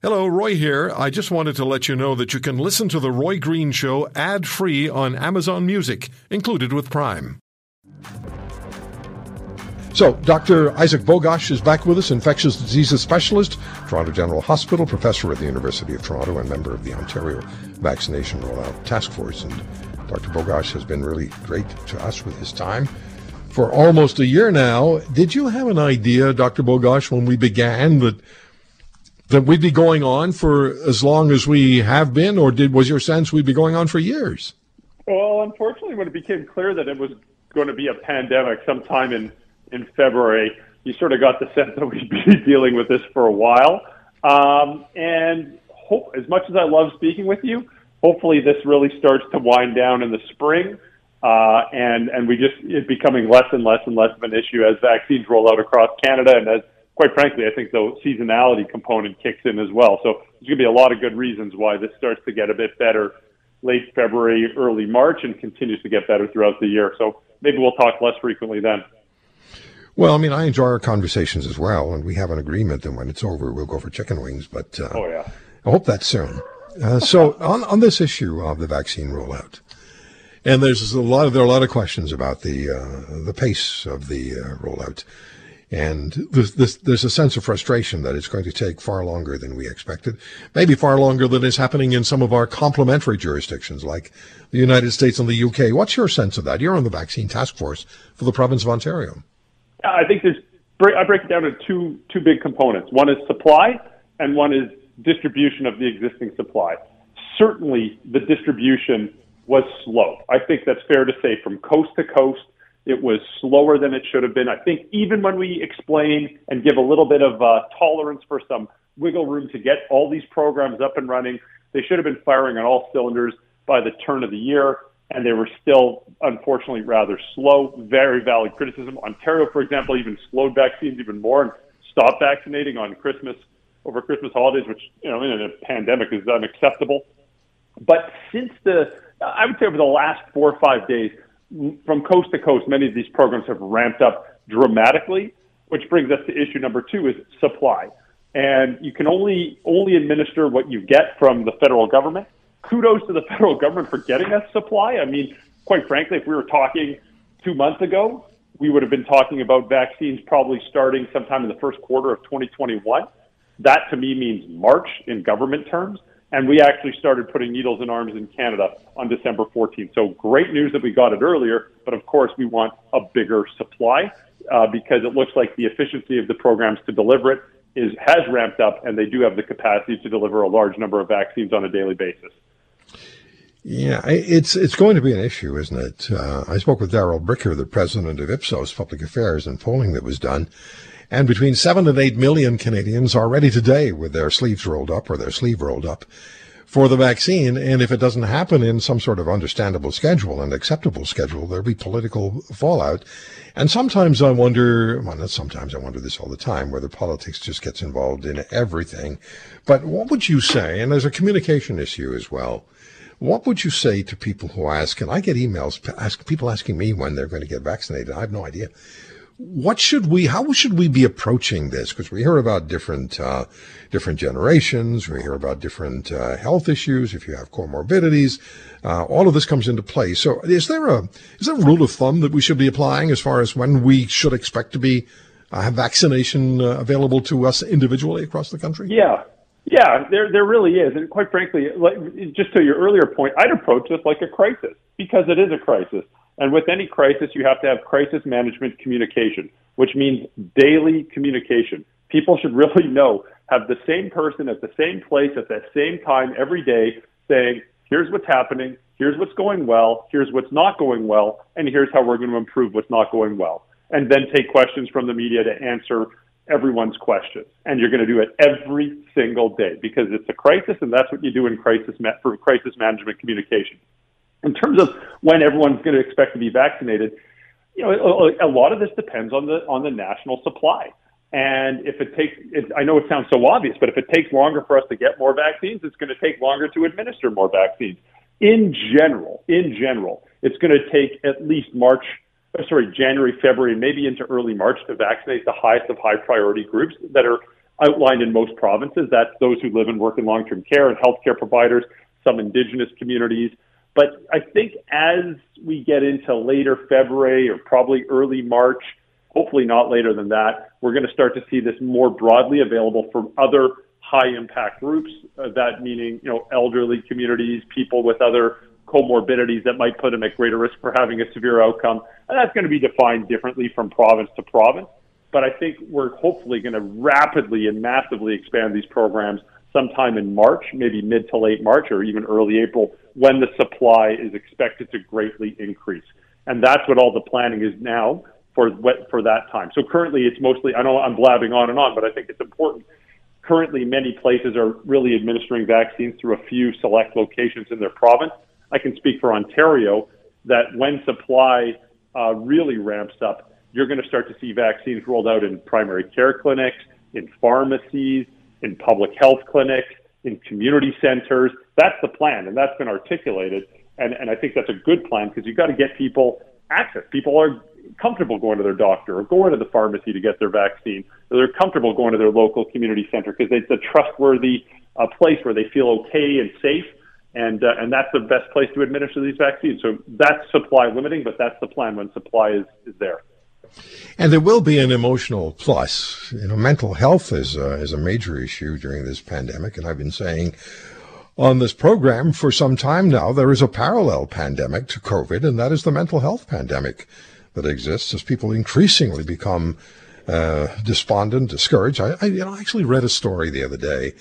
Hello, Roy here. I just wanted to let you know that you can listen to The Roy Green Show ad free on Amazon Music, included with Prime. So, Dr. Isaac Bogoch is back with us, infectious diseases specialist, Toronto General Hospital, professor at the University of Toronto, and member of the Ontario Vaccination Rollout Task Force. And Dr. Bogoch has been really great to us with his time for almost a year now. Did you have an idea, Dr. Bogoch, when we began that that we'd be going on for as long as we have been, or did was your sense we'd be going on for years? Well, unfortunately, when it became clear that it was going to be a pandemic sometime in in February, you sort of got the sense that we'd be dealing with this for a while. Um, and hope, as much as I love speaking with you, hopefully this really starts to wind down in the spring. Uh, and and we just it's becoming less and less and less of an issue as vaccines roll out across Canada and as quite frankly, I think the seasonality component kicks in as well. So there's going to be a lot of good reasons why this starts to get a bit better late February, early March, and continues to get better throughout the year. So maybe we'll talk less frequently then. Well, I mean, I enjoy our conversations as well, and we have an agreement that when it's over, we'll go for chicken wings. But uh, oh yeah, I hope that's soon. Uh, so on on this issue of the vaccine rollout, and there's a lot of there are a lot of questions about the uh, the pace of the uh, rollout. And this, this, there's a sense of frustration that it's going to take far longer than we expected, maybe far longer than is happening in some of our complementary jurisdictions like the United States and the UK. What's your sense of that? You're on the vaccine task force for the province of Ontario. I think there's, I break it down into two, two big components. One is supply and one is distribution of the existing supply. Certainly the distribution was slow. I think that's fair to say from coast to coast it was slower than it should have been. I think even when we explain and give a little bit of uh, tolerance for some wiggle room to get all these programs up and running, they should have been firing on all cylinders by the turn of the year, and they were still, unfortunately, rather slow. Very valid criticism. Ontario, for example, even slowed vaccines even more and stopped vaccinating on Christmas over Christmas holidays, which you know in a pandemic is unacceptable. But since the, I would say over the last four or five days, from coast to coast, many of these programs have ramped up dramatically, which brings us to issue number two is supply. And you can only only administer what you get from the federal government. Kudos to the federal government for getting us supply. I mean, quite frankly, if we were talking two months ago, we would have been talking about vaccines probably starting sometime in the first quarter of 2021. That to me means March in government terms. And we actually started putting needles in arms in Canada on December 14th. So great news that we got it earlier, but of course we want a bigger supply uh, because it looks like the efficiency of the programs to deliver it is has ramped up, and they do have the capacity to deliver a large number of vaccines on a daily basis. Yeah, it's it's going to be an issue, isn't it? Uh, I spoke with Darrell Bricker, the president of Ipsos Public Affairs, and polling that was done. And between seven and eight million Canadians are ready today with their sleeves rolled up or their sleeve rolled up for the vaccine. And if it doesn't happen in some sort of understandable schedule and acceptable schedule, there'll be political fallout. And sometimes I wonder, well, not sometimes I wonder this all the time, whether politics just gets involved in everything. But what would you say? And there's a communication issue as well. What would you say to people who ask, and I get emails, ask people asking me when they're going to get vaccinated. I have no idea what should we how should we be approaching this? Because we hear about different uh, different generations. We hear about different uh, health issues if you have comorbidities uh, all of this comes into play. So is there a is there a rule of thumb that we should be applying as far as when we should expect to be uh, have vaccination uh, available to us individually across the country? Yeah. Yeah, there there really is, and quite frankly, like, just to your earlier point, I'd approach this like a crisis because it is a crisis. And with any crisis, you have to have crisis management communication, which means daily communication. People should really know, have the same person at the same place at the same time every day saying, here's what's happening, here's what's going well, here's what's not going well, and here's how we're going to improve what's not going well. And then take questions from the media to answer everyone's questions. And you're going to do it every single day because it's a crisis, and that's what you do in crisis for crisis management communication. In terms of when everyone's going to expect to be vaccinated, you know, a, lot of this depends on the on the national supply. And if it takes, it, I know it sounds so obvious, but if it takes longer for us to get more vaccines, it's going to take longer to administer more vaccines. In general, in general, it's going to take at least March, uh, sorry, January, February, maybe into early March to vaccinate the highest of high priority groups that are outlined in most provinces. That's those who live and work in long-term care and healthcare providers, some Indigenous communities. But I think as we get into later February or probably early March, hopefully not later than that, we're going to start to see this more broadly available for other high impact groups. Uh, that meaning, you know, elderly communities, people with other comorbidities that might put them at greater risk for having a severe outcome. And that's going to be defined differently from province to province. But I think we're hopefully going to rapidly and massively expand these programs sometime in March, maybe mid to late March or even early April, when the supply is expected to greatly increase. And that's what all the planning is now for for that time. So currently, it's mostly. I know I'm blabbing on and on, but I think it's important. Currently, many places are really administering vaccines through a few select locations in their province. I can speak for Ontario that when supply uh, really ramps up, you're going to start to see vaccines rolled out in primary care clinics, in pharmacies, in public health clinics, in community centers. That's the plan, and that's been articulated. And, and I think that's a good plan because you've got to get people access. People are comfortable going to their doctor or going to the pharmacy to get their vaccine. They're comfortable going to their local community center because it's a trustworthy uh, place where they feel okay and safe and uh, and that's the best place to administer these vaccines. So that's supply limiting, but that's the plan when supply is, is there. And there will be an emotional plus. You know, mental health is uh, is a major issue during this pandemic, and I've been saying on this program for some time now there is a parallel pandemic to COVID, and that is the mental health pandemic that exists as people increasingly become uh, despondent, discouraged. I, I, you know, I actually read a story the other day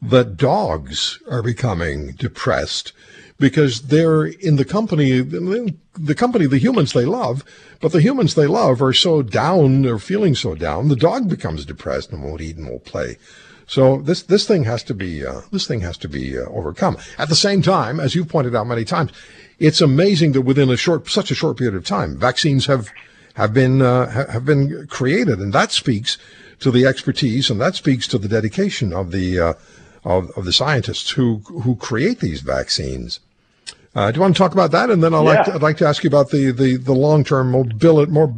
that dogs are becoming depressed because they're in the company, the company, the humans they love, but the humans they love are so down, they're feeling so down, the dog becomes depressed and won't eat and won't play. So this this thing has to be uh, this thing has to be uh, overcome. At the same time, as you've pointed out many times, it's amazing that within a short such a short period of time, vaccines have have been uh, have been created, and that speaks to the expertise and that speaks to the dedication of the uh, of, of the scientists who who create these vaccines. Uh, do you want to talk about that? And then I'd, yeah. like, to, I'd like to ask you about the, the, the long term mobility, more,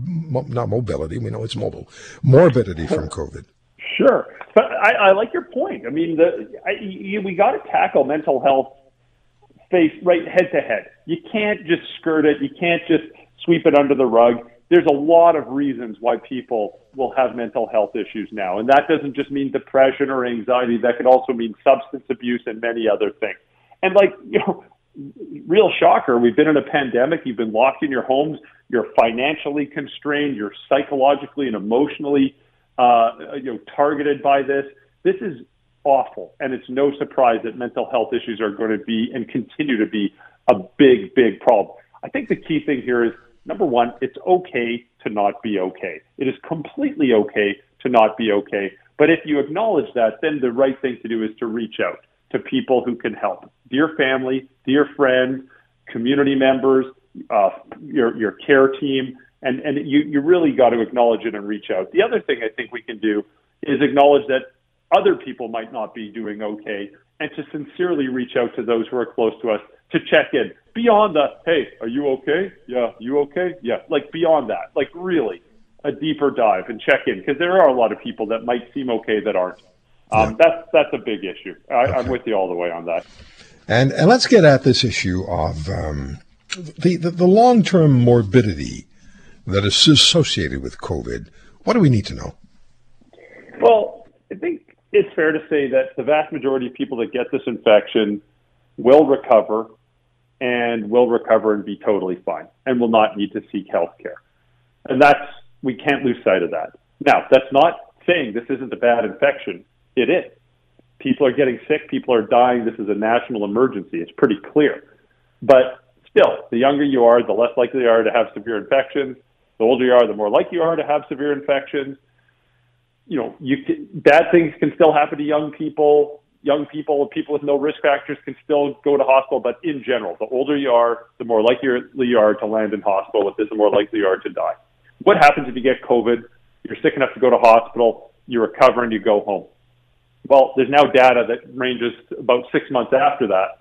not mobility, we know it's mobile, morbidity from COVID. Sure. But I, I like your point. I mean, the, I, you, we got to tackle mental health face right head to head. You can't just skirt it. You can't just sweep it under the rug there's a lot of reasons why people will have mental health issues now. And that doesn't just mean depression or anxiety. That could also mean substance abuse and many other things. And like, you know, real shocker, we've been in a pandemic. You've been locked in your homes. You're financially constrained. You're psychologically and emotionally, uh, you know, targeted by this. This is awful. And it's no surprise that mental health issues are going to be and continue to be a big, big problem. I think the key thing here is number one, it's okay to not be okay. It is completely okay to not be okay. But if you acknowledge that, then the right thing to do is to reach out to people who can help. Dear family, dear friends, community members, uh, your, your care team, and, and you, you really got to acknowledge it and reach out. The other thing I think we can do is acknowledge that other people might not be doing okay and to sincerely reach out to those who are close to us to check in beyond the hey are you okay yeah you okay yeah like beyond that like really a deeper dive and check in because there are a lot of people that might seem okay that aren't um, yeah. that's that's a big issue I, okay. i'm with you all the way on that and and let's get at this issue of um, the, the, the long-term morbidity that is associated with covid what do we need to know well i think it's fair to say that the vast majority of people that get this infection will recover and will recover and be totally fine and will not need to seek health care. And that's, we can't lose sight of that. Now, that's not saying this isn't a bad infection. It is. People are getting sick, people are dying. This is a national emergency. It's pretty clear. But still, the younger you are, the less likely you are to have severe infections. The older you are, the more likely you are to have severe infections. You know, you can, bad things can still happen to young people young people, people with no risk factors can still go to hospital, but in general, the older you are, the more likely you are to land in hospital with this, the more likely you are to die. What happens if you get COVID? You're sick enough to go to hospital, you recover, and you go home. Well, there's now data that ranges about six months after that,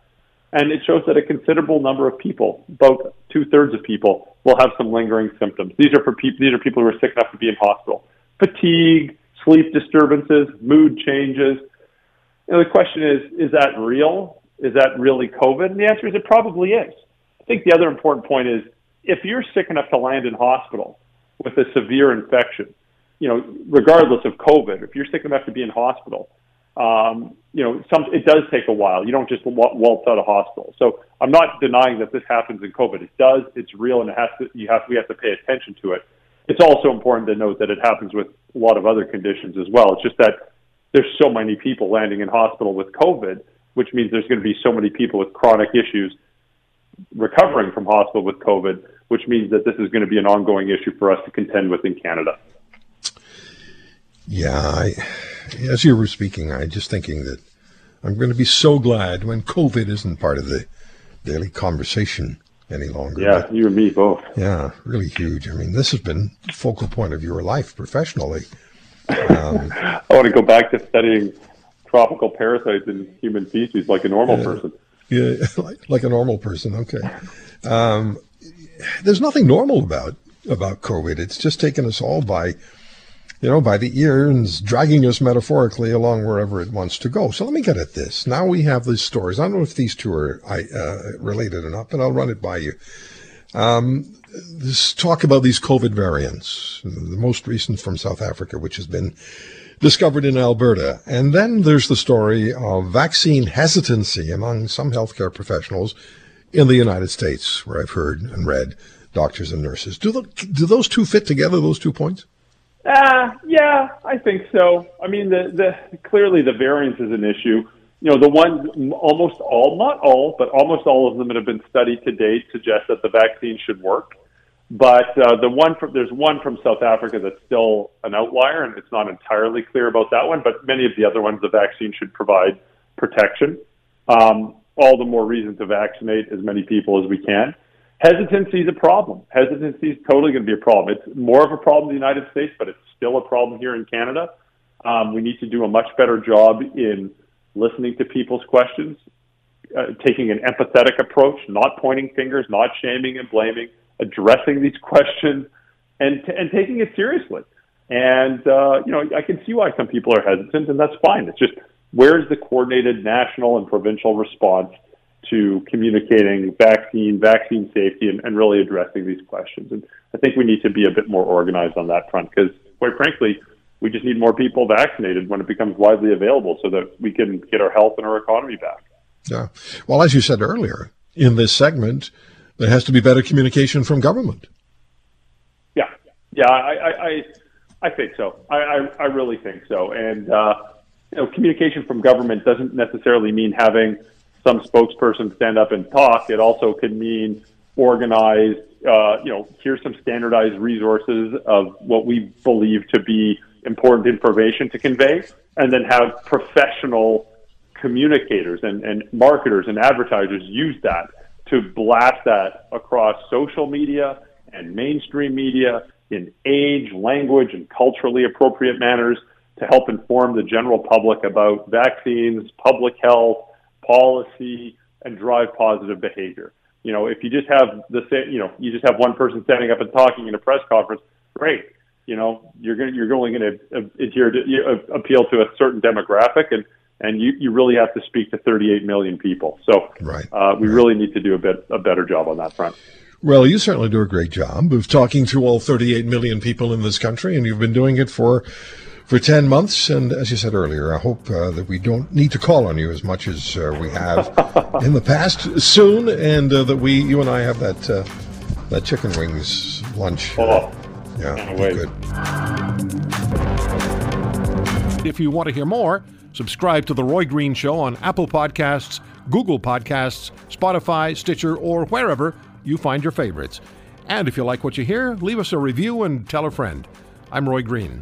and it shows that a considerable number of people, about two thirds of people, will have some lingering symptoms. These are for people. These are people who are sick enough to be in hospital. Fatigue, sleep disturbances, mood changes. You know, the question is, is that real? Is that really COVID? And the answer is it probably is. I think the other important point is if you're sick enough to land in hospital with a severe infection, you know, regardless of COVID, if you're sick enough to be in hospital, um, you know, some it does take a while. You don't just waltz out of hospital. So I'm not denying that this happens in COVID. It does. It's real, and it has to. You have. We have to pay attention to it. It's also important to note that it happens with a lot of other conditions as well. It's just that there's so many people landing in hospital with COVID, which means there's going to be so many people with chronic issues recovering from hospital with COVID, which means that this is going to be an ongoing issue for us to contend with in Canada. Yeah, I, as you were speaking, I'm just thinking that I'm going to be so glad when COVID isn't part of the daily conversation any longer. Yeah, but, you and me both. Yeah, really huge. I mean, this has been focal point of your life professionally. Um, I want to go back to studying tropical parasites in human feces like a normal yeah, person. Yeah, like, like, a normal person. Okay. Um, there's nothing normal about about COVID. It's just taken us all by you know, by the ear and dragging us metaphorically along wherever it wants to go. So let me get at this. Now we have these stories. I don't know if these two are uh, related or not, but I'll run it by you. Um, this talk about these COVID variants, the most recent from South Africa, which has been discovered in Alberta. And then there's the story of vaccine hesitancy among some healthcare professionals in the United States, where I've heard and read doctors and nurses. Do, the, do those two fit together, those two points? Uh, yeah, I think so. I mean, the, the clearly the variants is an issue. You know, the ones almost all, not all, but almost all of them that have been studied to date suggest that the vaccine should work. But uh, the one from there's one from South Africa that's still an outlier, and it's not entirely clear about that one. But many of the other ones, the vaccine should provide protection. Um, all the more reason to vaccinate as many people as we can hesitancy is a problem. Hesitancy is totally going to be a problem. It's more of a problem in the United States, but it's still a problem here in Canada. Um, we need to do a much better job in listening to people's questions, uh, taking an empathetic approach, not pointing fingers, not shaming and blaming, addressing these questions, and t- and taking it seriously. And uh, you know, I can see why some people are hesitant, and that's fine. It's just where's the coordinated national and provincial response to communicating vaccine, vaccine safety, and, and, really addressing these questions. And I think we need to be a bit more organized on that front because, quite frankly, we just need more people vaccinated when it becomes widely available so that we can get our health and our economy back. Yeah. Well, as you said earlier, in this segment, there has to be better communication from government. Yeah. Yeah, I, I, I, I think so. I, I, I, really think so. And, uh, you know, communication from government doesn't necessarily mean having – some spokesperson stand up and talk. It also could mean organized, uh, you know, here's some standardized resources of what we believe to be important information to convey, and then have professional communicators and, and marketers and advertisers use that to blast that across social media and mainstream media in age, language, and culturally appropriate manners to help inform the general public about vaccines, public health, policy, and drive positive behavior. You know, if you just have the same, you know, you just have one person standing up and talking in a press conference, great. You know, you're going you're only going to adhere to uh, appeal to a certain demographic, and and you, you really have to speak to 38 million people. So right. uh, we right. really need to do a bit a better job on that front. Well, you certainly do a great job of talking to all 38 million people in this country, and you've been doing it for for 10 months. And as you said earlier, I hope uh, that we don't need to call on you as much as uh, we have in the past soon, and uh, that we, you and I, have that uh, that chicken wings lunch. Oh, yeah, good. If you want to hear more, subscribe to The Roy Green Show on Apple Podcasts, Google Podcasts, Spotify, Stitcher, or wherever you find your favorites. And if you like what you hear, leave us a review and tell a friend. I'm Roy Green.